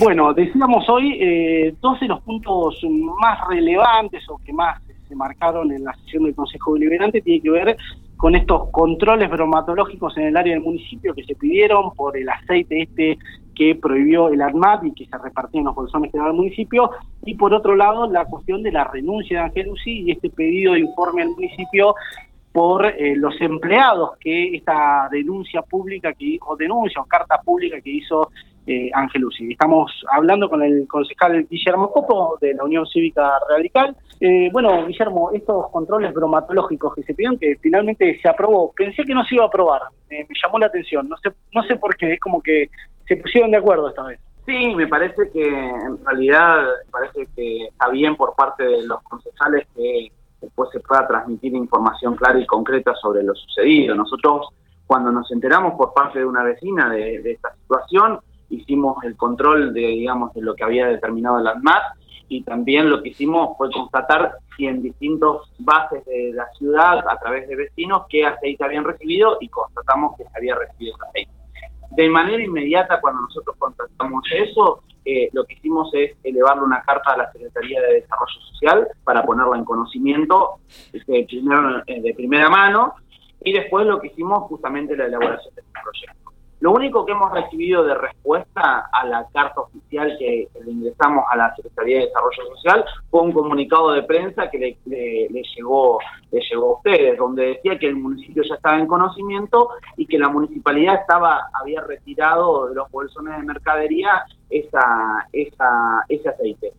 Bueno, decíamos hoy eh, dos de los puntos más relevantes o que más se marcaron en la sesión del Consejo Deliberante tiene que ver con estos controles bromatológicos en el área del municipio que se pidieron por el aceite este que prohibió el ADMAT y que se repartía en los bolsones que daba el municipio, y por otro lado la cuestión de la renuncia de Angelusi y este pedido de informe al municipio por eh, los empleados que esta denuncia pública que, o denuncia o carta pública que hizo eh, Angelusi. Estamos hablando con el concejal Guillermo Copo de la Unión Cívica Radical. Eh, bueno, Guillermo, estos controles bromatológicos que se pidieron, que finalmente se aprobó, pensé que no se iba a aprobar, me llamó la atención, no sé, no sé por qué, es como que se pusieron de acuerdo esta vez. Sí, me parece que en realidad parece que está bien por parte de los concejales que después se pueda transmitir información clara y concreta sobre lo sucedido. Nosotros, cuando nos enteramos por parte de una vecina de, esta situación, hicimos el control de, digamos, de lo que había determinado el ANMAT y también lo que hicimos fue constatar si en distintos bases de la ciudad, a través de vecinos, qué aceite habían recibido y constatamos que se había recibido ese aceite. De manera inmediata, cuando nosotros constatamos eso, eh, lo que hicimos es elevarle una carta a la Secretaría de Desarrollo Social para ponerla en conocimiento este, primero, eh, de primera mano y después lo que hicimos justamente la elaboración de este proyecto. Lo único que hemos recibido de respuesta a la carta oficial que, le ingresamos a la Secretaría de Desarrollo Social fue un comunicado de prensa que le, llegó, le llegó a ustedes, donde decía que el municipio ya estaba en conocimiento y que la municipalidad estaba había retirado de los bolsones de mercadería esa, ese aceite.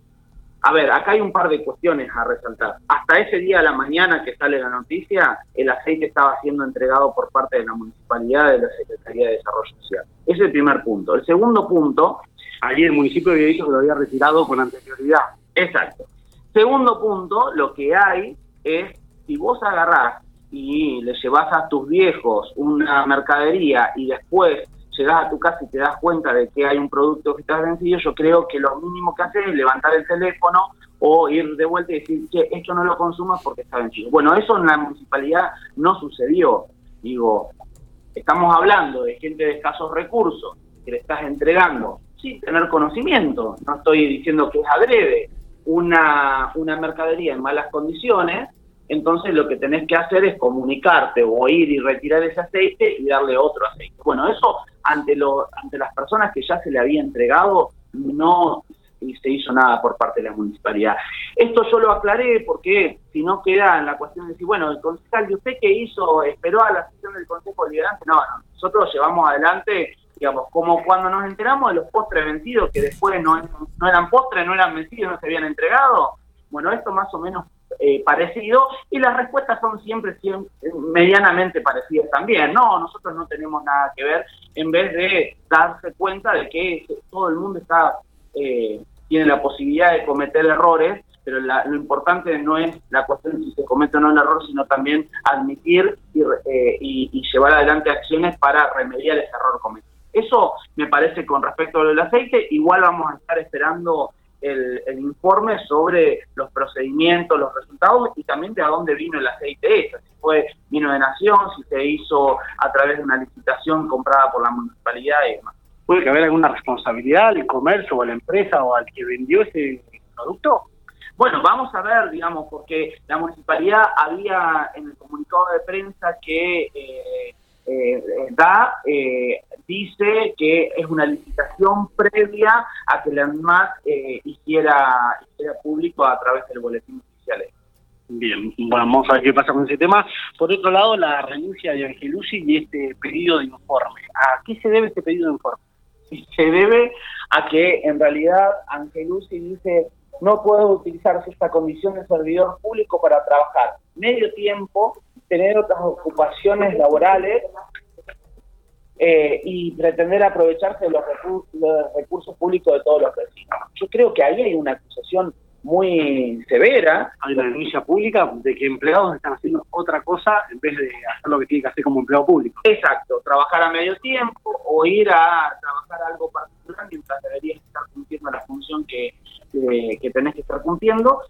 A ver, acá hay un par de cuestiones a resaltar. Hasta ese día a la mañana que sale la noticia, el aceite estaba siendo entregado por parte de la municipalidad de la Secretaría de Desarrollo Social. Ese es el primer punto. El segundo punto, allí el municipio había dicho que lo había retirado con anterioridad. Exacto. Segundo punto, lo que hay es, si vos agarrás y le llevas a tus viejos una mercadería y después llegas a tu casa y te das cuenta de que hay un producto que está vencido, yo creo que lo mínimo que haces es levantar el teléfono o ir de vuelta y decir, que esto no lo consumas porque está vencido. Bueno, eso en la municipalidad no sucedió. Digo, estamos hablando de gente de escasos recursos que le estás entregando sin tener conocimiento. No estoy diciendo que es adrede una, una mercadería en malas condiciones entonces lo que tenés que hacer es comunicarte o ir y retirar ese aceite y darle otro aceite. Bueno, eso ante, lo, ante las personas que ya se le había entregado no se hizo nada por parte de la municipalidad. Esto yo lo aclaré porque si no queda en la cuestión de decir, bueno, el concejal, ¿y usted qué hizo? ¿Esperó a la sesión del Consejo Liberante? No, no, nosotros llevamos adelante, digamos, como cuando nos enteramos de los postres vencidos, que después no, no eran postres, no eran vencidos, no se habían entregado. Bueno, esto más o menos eh, parecido y las respuestas son siempre, medianamente parecidas también. No, nosotros no tenemos nada que ver en vez de darse cuenta de que todo el mundo está eh, tiene la posibilidad de cometer errores, pero lo importante no es la cuestión de si se comete o no el error, sino también admitir y, eh, y llevar adelante acciones para remediar ese error cometido. Eso me parece con respecto al aceite, igual vamos a estar esperando el, informe sobre los procedimientos, los resultados y también de a dónde vino el aceite ese, si fue vino de nación, si se hizo a través de una licitación comprada por la municipalidad y demás. ¿Puede que haber alguna responsabilidad al comercio o la empresa o al que vendió ese producto? Bueno, vamos a ver, digamos, porque la municipalidad había en el comunicado de prensa que eh, eh, da eh, dice que es una licitación previa a que la ANMAT eh, hiciera, hiciera público a través del boletín oficial. Bien, vamos a ver qué pasa con ese tema. Por otro lado, la renuncia de Angelucci y este pedido de informe. ¿A qué se debe este pedido de informe? Se debe a que en realidad Angelucci dice no puedo utilizar esta condición de servidor público para trabajar medio tiempo, tener otras ocupaciones laborales eh, y pretender aprovecharse de los, recursos públicos de todos los vecinos. Yo creo que ahí hay una acusación muy severa. Hay una denuncia pública de que empleados están haciendo otra cosa en vez de hacer lo que tiene que hacer como empleado público. Exacto, trabajar a medio tiempo o ir a algo particular mientras deberías estar cumpliendo la función que, que tenés que estar cumpliendo.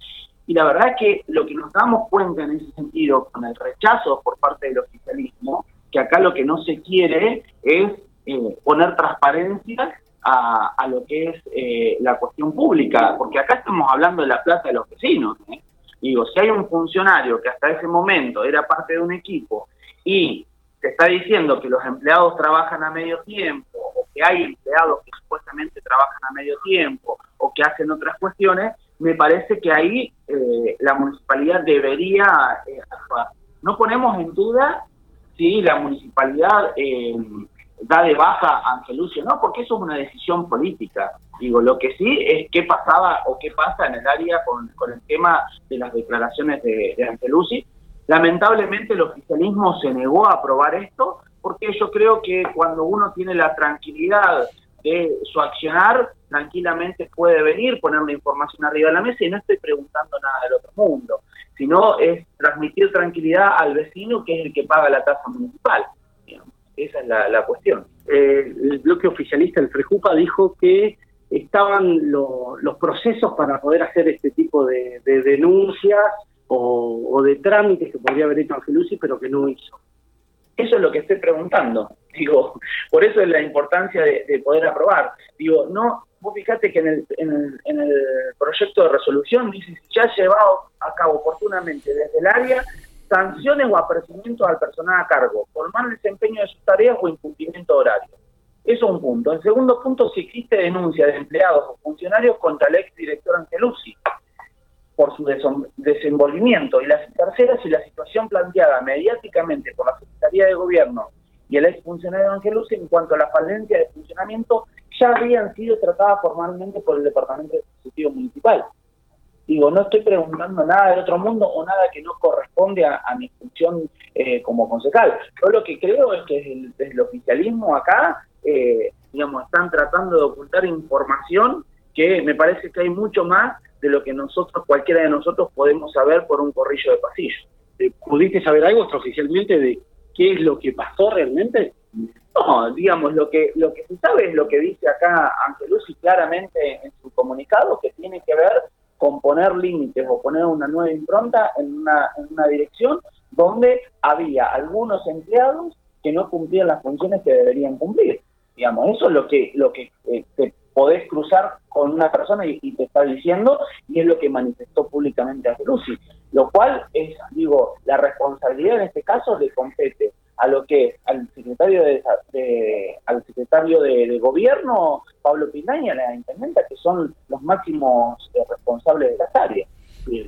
Y la verdad es que lo que nos damos cuenta en ese sentido, con el rechazo por parte del oficialismo, que acá lo que no se quiere es eh, poner transparencia a, lo que es eh, la cuestión pública, porque acá estamos hablando de la plata de los vecinos. ¿eh? Digo, si hay un funcionario que hasta ese momento era parte de un equipo y te está diciendo que los empleados trabajan a medio tiempo, o que hay empleados que supuestamente trabajan a medio tiempo, o que hacen otras cuestiones, me parece que ahí eh, la municipalidad debería actuar. No ponemos en duda si la municipalidad eh, da de baja a Angelucio, no, porque eso es una decisión política. Digo, lo que sí es qué pasaba o qué pasa en el área con, el tema de las declaraciones de, de Angelucci. Lamentablemente el oficialismo se negó a aprobar esto porque yo creo que cuando uno tiene la tranquilidad de su accionar, tranquilamente puede venir, poner la información arriba de la mesa y no estoy preguntando nada del otro mundo, sino es transmitir tranquilidad al vecino que es el que paga la tasa municipal. Esa es la, cuestión. Eh, el bloque oficialista, el Frejupa, dijo que estaban los procesos para poder hacer este tipo de, denuncias o, de trámites que podría haber hecho Angelucci, pero que no hizo. Eso es lo que estoy preguntando. Digo, por eso es la importancia de, poder aprobar. Digo, no, vos fíjate que en el, en el, proyecto de resolución dice si ya ha llevado a cabo oportunamente desde el área sanciones o apercibimientos al personal a cargo por mal desempeño de sus tareas o incumplimiento horario. Eso es un punto. En segundo punto, si existe denuncia de empleados o funcionarios contra el ex director Angelucci por su desenvolvimiento. Y la tercera, si la situación planteada mediáticamente por la Secretaría de Gobierno y el ex funcionario Angelucci en cuanto a la falencia de funcionamiento ya habían sido tratadas formalmente por el Departamento Ejecutivo Municipal. Digo, no estoy preguntando nada del otro mundo o nada que no corresponde a, mi función eh, como concejal. Yo lo que creo es que desde el, oficialismo acá, eh, digamos, están tratando de ocultar información que me parece que hay mucho más de lo que nosotros, cualquiera de nosotros, podemos saber por un corrillo de pasillo. Eh, ¿Pudiste saber algo oficialmente de qué es lo que pasó realmente? No, digamos, lo que, lo que se sabe es lo que dice acá Angelucci claramente en su comunicado, que tiene que ver con poner límites o poner una nueva impronta en una, en una dirección donde había algunos empleados que no cumplían las funciones que deberían cumplir. Digamos, eso es lo que, lo que eh, te podés cruzar con una persona y, te está diciendo, y es lo que manifestó públicamente a Lucy. Lo cual es, digo, la responsabilidad en este caso le compete a lo que al secretario de, al secretario de, gobierno Pablo Pinaña, la intendenta que son los máximos eh, responsables de las áreas.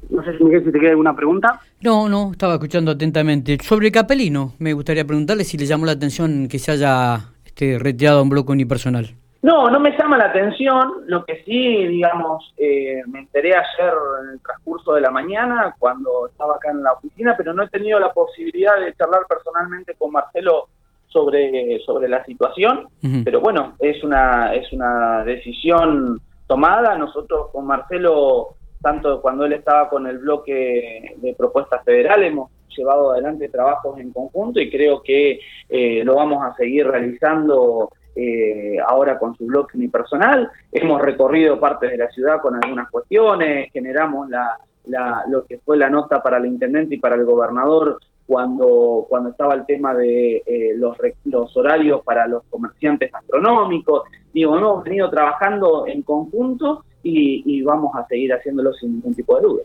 No sé si Miguel si te queda alguna pregunta. No no estaba escuchando atentamente. Sobre Capelino me gustaría preguntarle si le llamó la atención que se haya este, retirado un bloque unipersonal no, no me llama la atención. Lo que sí, digamos, eh, me enteré ayer en el transcurso de la mañana cuando estaba acá en la oficina, pero no he tenido la posibilidad de charlar personalmente con Marcelo sobre, sobre la situación. Pero bueno, es una, es una decisión tomada. Nosotros con Marcelo, tanto cuando él estaba con el bloque de propuestas federales, hemos llevado adelante trabajos en conjunto y creo que eh, lo vamos a seguir realizando eh, ahora con su blog unipersonal. Hemos recorrido partes de la ciudad con algunas cuestiones, generamos la, lo que fue la nota para el intendente y para el gobernador cuando, cuando estaba el tema de eh, los, los horarios para los comerciantes gastronómicos. Digo, hemos venido trabajando en conjunto y vamos a seguir haciéndolo sin ningún tipo de duda.